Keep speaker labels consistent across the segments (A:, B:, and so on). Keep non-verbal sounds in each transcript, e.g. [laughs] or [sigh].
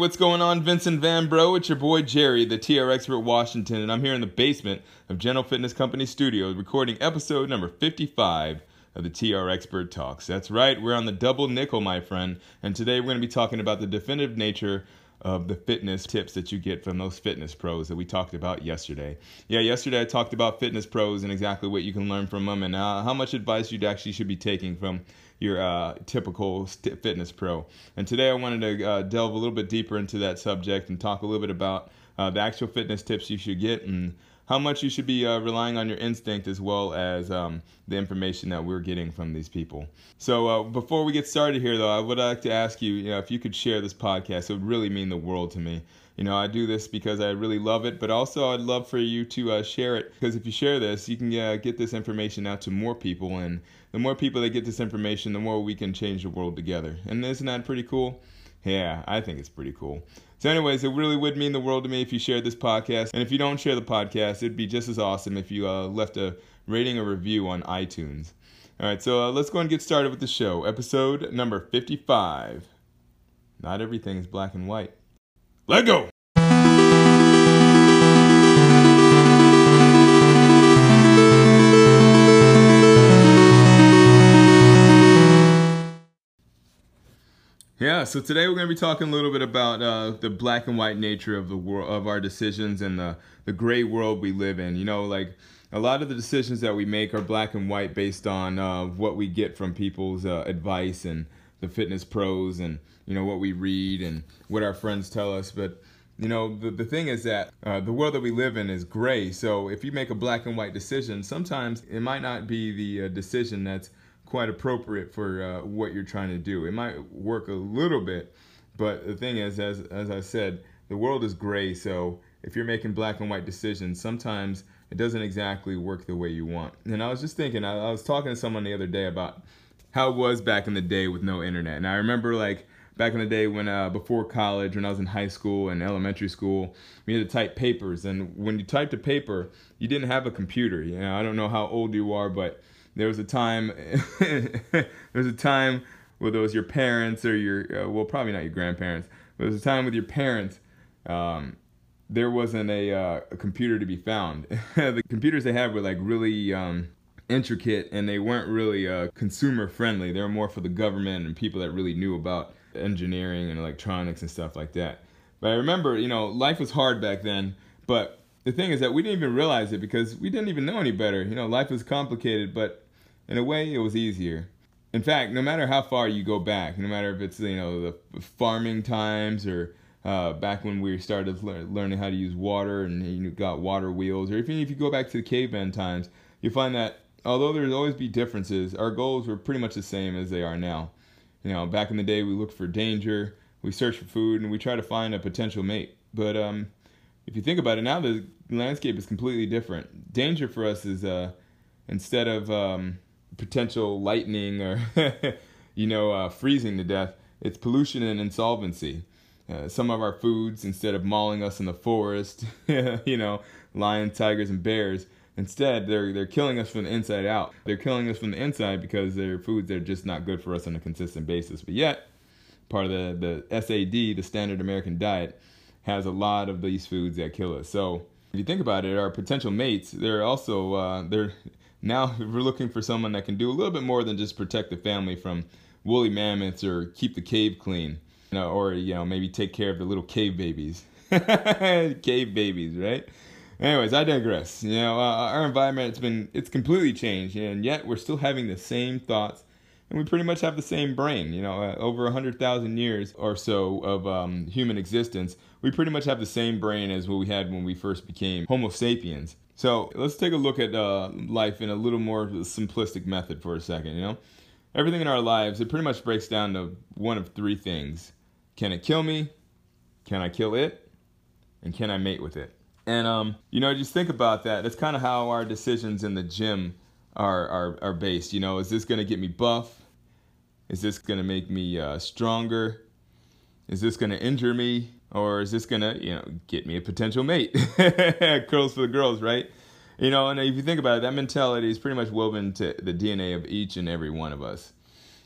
A: What's going on, Vincent Van Bro? It's your boy Jerry, the TR Expert Washington, and I'm here in the basement of General Fitness Company Studios recording episode number 55 of the TR Expert Talks. That's right, we're on the double nickel, my friend, and today we're going to be talking about the definitive nature of the fitness tips that you get from those fitness pros that we talked about yesterday. Yeah, yesterday I talked about fitness pros and exactly what you can learn from them and uh, how much advice you actually should be taking from your uh, typical fitness pro. And today I wanted to uh, delve a little bit deeper into that subject and talk a little bit about uh, the actual fitness tips you should get and how much you should be uh, relying on your instinct as well as um, the information that we're getting from these people. So, uh, before we get started here, though, I would like to ask you, you know, if you could share this podcast, it would really mean the world to me. You know, I do this because I really love it, but also I'd love for you to uh, share it because if you share this, you can uh, get this information out to more people, and the more people that get this information, the more we can change the world together. And isn't that pretty cool? Yeah, I think it's pretty cool. So, anyways, it really would mean the world to me if you shared this podcast. And if you don't share the podcast, it'd be just as awesome if you uh, left a rating or review on iTunes. All right, so uh, let's go and get started with the show. Episode number 55. Not everything is black and white. Let go! Yeah, so today we're going to be talking a little bit about uh, the black and white nature of the world, of our decisions, and the the gray world we live in. You know, like a lot of the decisions that we make are black and white based on uh, what we get from people's uh, advice and the fitness pros, and you know what we read and what our friends tell us. But you know, the the thing is that uh, the world that we live in is gray. So if you make a black and white decision, sometimes it might not be the uh, decision that's quite appropriate for uh, what you're trying to do. It might work a little bit, but the thing is, as as I said, the world is gray. So if you're making black and white decisions, sometimes it doesn't exactly work the way you want. And I was just thinking, I, I was talking to someone the other day about how it was back in the day with no internet. And I remember like back in the day when uh, before college, when I was in high school and elementary school, we had to type papers. And when you typed a paper, you didn't have a computer. You know, I don't know how old you are, but there was a time [laughs] there was a time whether it was your parents or your uh, well probably not your grandparents but there was a time with your parents um, there wasn't a, uh, a, computer to be found. [laughs] The computers they had were like really um, intricate and they weren't really uh, consumer friendly. They were more for the government and people that really knew about engineering and electronics and stuff like that. But i remember you know life was hard back then but the thing is that we didn't even realize it because we didn't even know any better. You know, life was complicated, but in a way, it was easier. In fact, no matter how far you go back, no matter if it's you know the farming times or uh, back when we started le- learning how to use water and you got water wheels, or even if you go back to the caveman times, you find that although there's always be differences, our goals were pretty much the same as they are now. You know, back in the day, we looked for danger, we searched for food, and we try to find a potential mate. But um, if you think about it now, the landscape is completely different. Danger for us is uh, instead of um, potential lightning or [laughs] you know uh, freezing to death, it's pollution and insolvency. Uh, some of our foods, instead of mauling us in the forest, [laughs] you know, lions, tigers, and bears, instead they're they're killing us from the inside out. They're killing us from the inside because they're foods that are just not good for us on a consistent basis. But yet, part of the the SAD, the Standard American Diet has a lot of these foods that kill us. So if you think about it, our potential mates, they're also uh, they're [laughs] now [laughs] we're looking for someone that can do a little bit more than just protect the family from woolly mammoths or keep the cave clean, you know, or you know maybe take care of the little cave babies, [laughs] cave babies, right? Anyways, I digress. You know, uh, our environment it's been it's completely changed, and yet we're still having the same thoughts and we pretty much have the same brain. You know, uh, over a hundred thousand years or so of um, human existence, we pretty much have the same brain as what we had when we first became Homo sapiens. So let's take a look at uh, life in a little more simplistic method for a second. You know, everything in our lives it pretty much breaks down to one of three things: Can it kill me? Can I kill it? And can I mate with it? And um, you know, just think about that. That's kind of how our decisions in the gym are are, are based. You know, is this gonna get me buff? Is this to make me uh, stronger? Is this to injure me? Or is this to, you know, get me a potential mate? [laughs] Curls for the girls, right? You know, and if you think about it, that mentality is pretty much woven into the DNA of each and every one of us.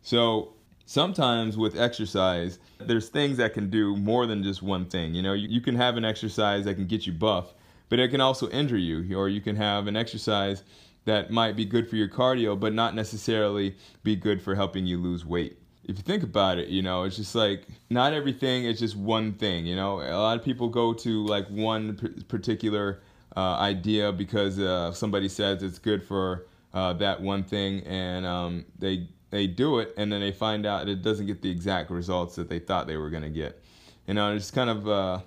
A: So sometimes with exercise, there's things that can do more than just one thing. You know, you, you, can have an exercise that can get you buff, but it can also injure you, or you can have an exercise that might be good for your cardio, but not necessarily be good for helping you lose weight. If you think about it, you know, it's just like not everything is just one thing. You know, a lot of people go to like one particular uh, idea because uh, somebody says it's good for uh, that one thing, and um, they they do it, and then they find out it doesn't get the exact results that they thought they were going to get. You know, it's kind of uh,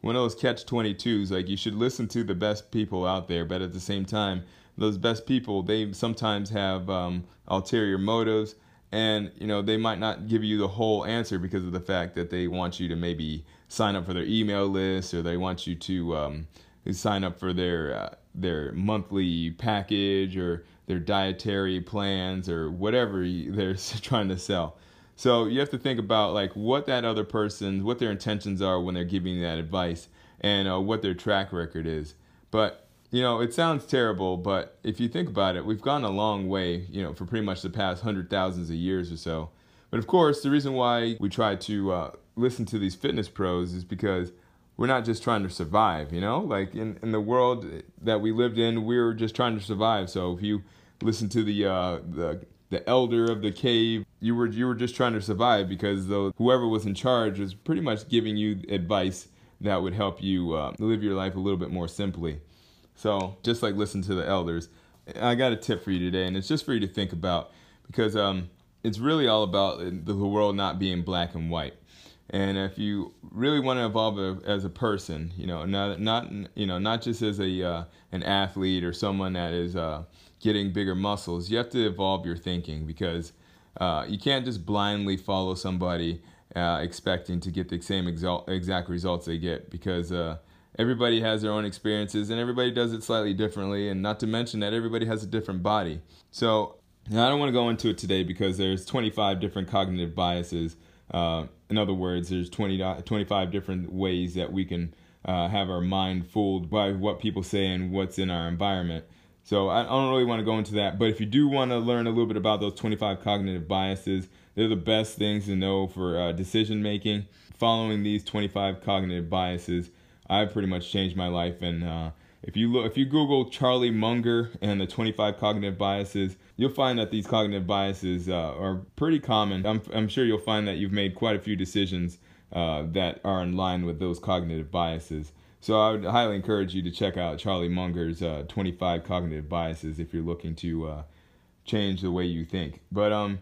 A: one of those catch 22s. Like you should listen to the best people out there, but at the same time, those best people they sometimes have um, ulterior motives. And you know they might not give you the whole answer because of the fact that they want you to maybe sign up for their email list or they want you to um, sign up for their uh, their monthly package or their dietary plans or whatever [laughs] they're trying to sell. So you have to think about like what that other person what their intentions are when they're giving that advice and uh, what their track record is. But you know, it sounds terrible, but if you think about it, we've gone a long way, you know, for pretty much the past hundred thousands of years or so. But of course, the reason why we try to uh, listen to these fitness pros is because we're not just trying to survive, you know? Like in, in the world that we lived in, we were just trying to survive. So if you listen to the, uh, the, the elder of the cave, you were, you were just trying to survive because though whoever was in charge was pretty much giving you advice that would help you uh, live your life a little bit more simply. So just like listen to the elders, I got a tip for you today, and it's just for you to think about because um, it's really all about the world not being black and white. And if you really want to evolve as a person, you know, not not you know not just as a uh, an athlete or someone that is uh, getting bigger muscles, you have to evolve your thinking because uh, you can't just blindly follow somebody uh, expecting to get the same exact results they get because uh, everybody has their own experiences and everybody does it slightly differently and not to mention that everybody has a different body. So i don't want to go into it today because there's 25 different cognitive biases. Uh, in other words there's 20, 25 different ways that we can uh, have our mind fooled by what people say and what's in our environment. So I don't really want to go into that, but if you do want to learn a little bit about those 25 cognitive biases, they're the best things to know for uh, decision making. Following these 25 cognitive biases I've pretty much changed my life. And uh, if you look, if you Google Charlie Munger and the 25 cognitive biases, you'll find that these cognitive biases uh, are pretty common. I'm, I'm sure you'll find that you've made quite a few decisions uh, that are in line with those cognitive biases. So I would highly encourage you to check out Charlie Munger's uh, 25 cognitive biases if you're looking to uh, change the way you think. But um,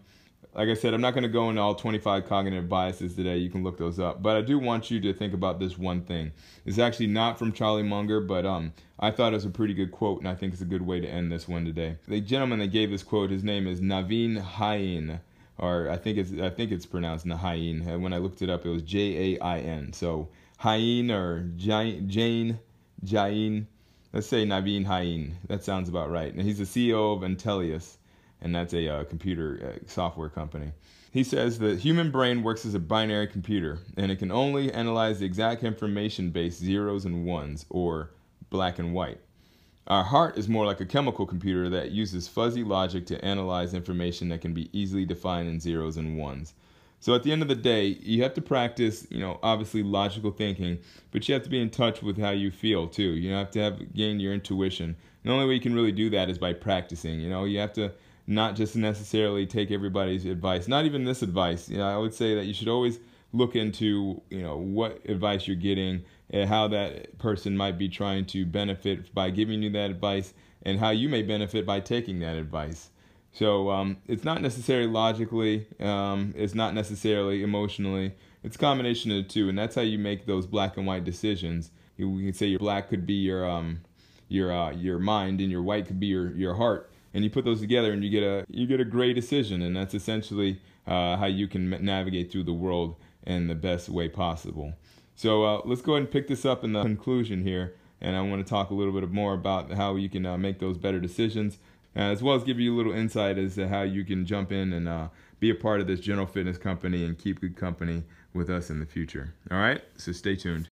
A: like I said, I'm not going to go into all 25 cognitive biases today. You can look those up. But I do want you to think about this one thing. It's actually not from Charlie Munger, but um, I thought it was a pretty good quote, and I think it's a good way to end this one today. The gentleman that gave this quote, his name is Naveen Hain, or I think it's I think it's pronounced Nahain. When I looked it up, it was J A I N. So Hain or Jane Jain. Let's say Naveen Hain. That sounds about right. And he's the CEO of Intelius and that's a uh, computer uh, software company. He says the human brain works as a binary computer, and it can only analyze the exact information based zeros and ones, or black and white. Our heart is more like a chemical computer that uses fuzzy logic to analyze information that can be easily defined in zeros and ones. So at the end of the day, you have to practice, you know, obviously logical thinking, but you have to be in touch with how you feel too. You have to have gain your intuition. The only way you can really do that is by practicing. You know, you have to not just necessarily take everybody's advice, not even this advice. You know, I would say that you should always look into, you know, what advice you're getting and how that person might be trying to benefit by giving you that advice and how you may benefit by taking that advice. So um, it's not necessarily logically, um, it's not necessarily emotionally. It's a combination of the two, and that's how you make those black and white decisions. You, we can say your black could be your um, your uh, your mind, and your white could be your your heart and you put those together and you get a you get a great decision. And that's essentially uh, how you can navigate through the world in the best way possible. So uh, let's go ahead and pick this up in the conclusion here. And i want to talk a little bit more about how you can uh, make those better decisions as well as give you a little insight as to how you can jump in and uh, be a part of this general fitness company and keep good company with us in the future. All right? So stay tuned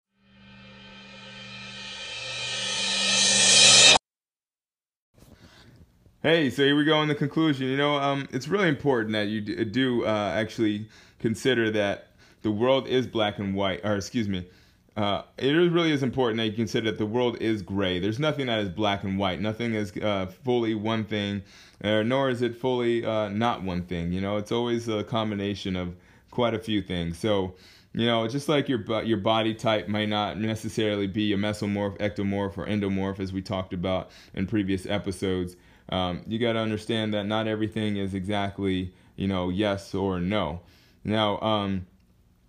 A: Hey, so here we go in the conclusion. You know, um, it's really important that you do uh, actually consider that the world is black and white, or excuse me, uh, it really is important that you consider that the world is gray. There's nothing that is black and white. Nothing is uh, fully one thing, uh, nor is it fully uh, not one thing. You know, it's always a combination of quite a few things. So, you know, just like your your body type might not necessarily be a mesomorph, ectomorph, or endomorph, as we talked about in previous episodes. Um, you got to understand that not everything is exactly, you know, yes or no. Now, um,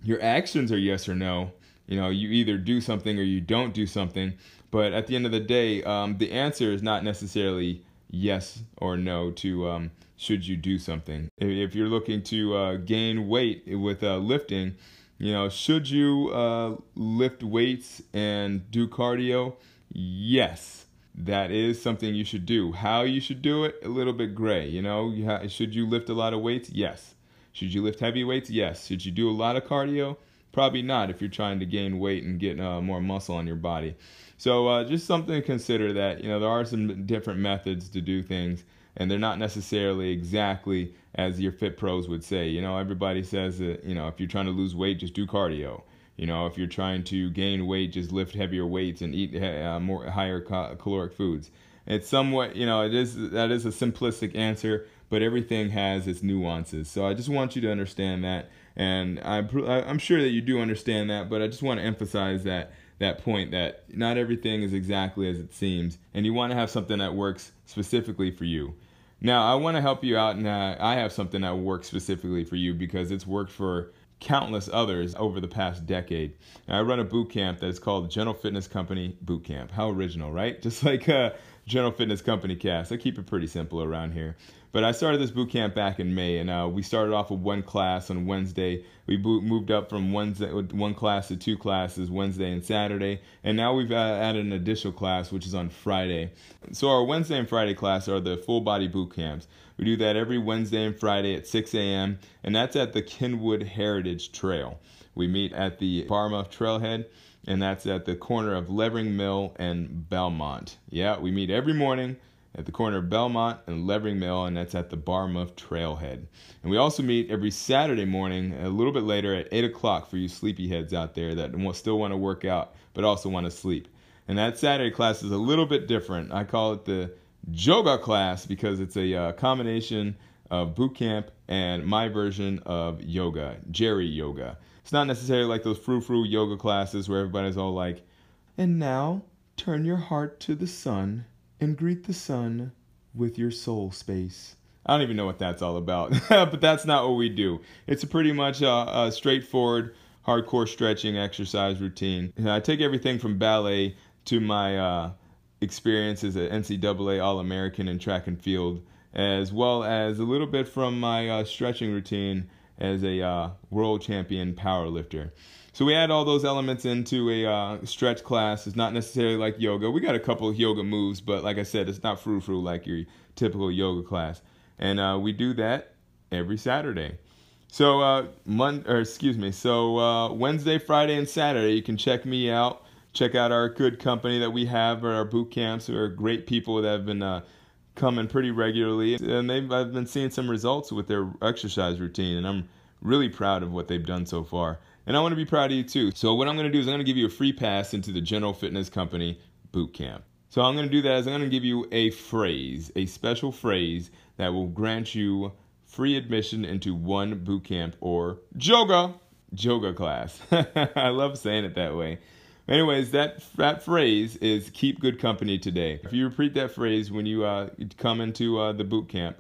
A: your actions are yes or no you know, you either do something or you don't do something. But at the end of the day, um, the answer is not necessarily yes or no to um, should you do something. If you're looking to uh, gain weight with uh, lifting, you know, should you uh, lift weights and do cardio? Yes, that is something you should do. How you should do it, a little bit gray. You know, you ha- should you lift a lot of weights? Yes. Should you lift heavy weights? Yes. Should you do a lot of cardio? Probably not if you're trying to gain weight and get uh, more muscle on your body. So uh, just something to consider that you know there are some different methods to do things, and they're not necessarily exactly as your fit pros would say. You know, everybody says that you know if you're trying to lose weight, just do cardio. You know, if you're trying to gain weight, just lift heavier weights and eat uh, more higher caloric foods. It's somewhat, you know, it is that is a simplistic answer, but everything has its nuances. So I just want you to understand that and I'm I'm sure that you do understand that, but I just want to emphasize that that point that not everything is exactly as it seems, and you want to have something that works specifically for you. Now, I want to help you out, and uh, I have something that works specifically for you because it's worked for countless others over the past decade. I run a boot camp that is called General Fitness Company Boot Camp. How original, right? [laughs] Just like uh, General Fitness Company cast. I keep it pretty simple around here. But I started this boot camp back in May, and uh, we started off with one class on Wednesday. We boot, moved up from Wednesday, one class to two classes Wednesday and Saturday, and now we've uh, added an additional class, which is on Friday. So our Wednesday and Friday class are the full body boot camps. We do that every Wednesday and Friday at 6 a.m., and that's at the Cynwyd Heritage Trail. We meet at the Barmouth Trailhead and that's at the corner of Levering Mill and Belmont. Yeah, we meet every morning at the corner of Belmont and Levering Mill, and that's at the Barmouth Trailhead. And we also meet every Saturday morning, a little bit later at 8 o'clock for you sleepyheads out there that still want to work out but also want to sleep. And that Saturday class is a little bit different. I call it the yoga class because it's a uh, combination of boot camp and my version of yoga, Jerry Yoga. It's not necessarily like those frou frou yoga classes where everybody's all like, and now turn your heart to the sun and greet the sun with your soul space. I don't even know what that's all about, [laughs] but that's not what we do. It's a pretty much a, a straightforward, hardcore stretching exercise routine. I take everything from ballet to my uh, experience as an NCAA All American in track and field, as well as a little bit from my uh, stretching routine as a uh, world champion power lifter. So we add all those elements into a uh, stretch class. It's not necessarily like yoga. We got a couple of yoga moves, but like I said, it's not frou frou like your typical yoga class. And uh, we do that every Saturday. So uh, Monday, or excuse me. So uh, Wednesday, Friday, and Saturday, you can check me out. Check out our good company that we have at our boot camps. There are great people that have been uh, coming pretty regularly, and they've I've been seeing some results with their exercise routine, and I'm really proud of what they've done so far. And I want to be proud of you too. So what I'm going to do is I'm going to give you a free pass into the General Fitness Company boot camp. So I'm going to do that is I'm going to give you a phrase, a special phrase that will grant you free admission into one boot camp or yoga, yoga class. [laughs] I love saying it that way. Anyways, that that phrase is keep good company today. If you repeat that phrase when you uh, come into uh, the boot camp,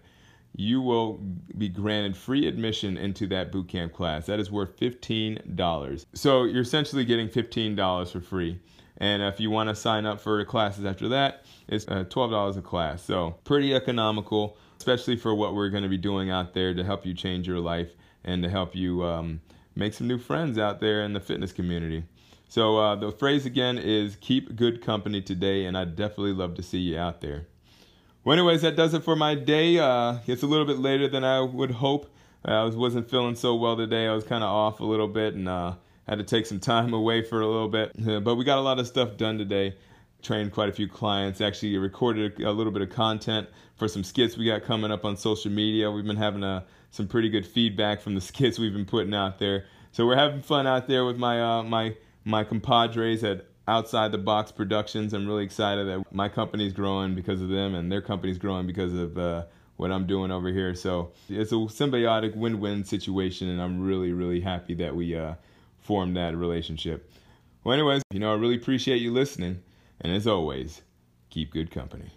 A: you will be granted free admission into that boot camp class. That is worth $15. So you're essentially getting $15 for free. And if you want to sign up for classes after that, it's uh, $12 a class. So pretty economical, especially for what we're going to be doing out there to help you change your life and to help you um, make some new friends out there in the fitness community. So uh, the phrase again is keep good company today, and I'd definitely love to see you out there. Well, anyways, that does it for my day. Uh, it's a little bit later than I would hope. Uh, I was, wasn't feeling so well today. I was kind of off a little bit and uh, had to take some time away for a little bit. but we got a lot of stuff done today. trained quite a few clients. Actually, recorded a, a, little bit of content for some skits we got coming up on social media. We've been having a, uh, some pretty good feedback from the [laughs] skits we've been putting out there. So we're having fun out there with my uh, my my compadres at Outside the Box Productions. I'm really excited that my company's growing because of them, and their company's growing because of uh, what I'm doing over here. So it's a symbiotic win-win situation, and I'm really really happy that we uh, formed that relationship. Well, anyways, you know, I really appreciate you listening. And as always, keep good company.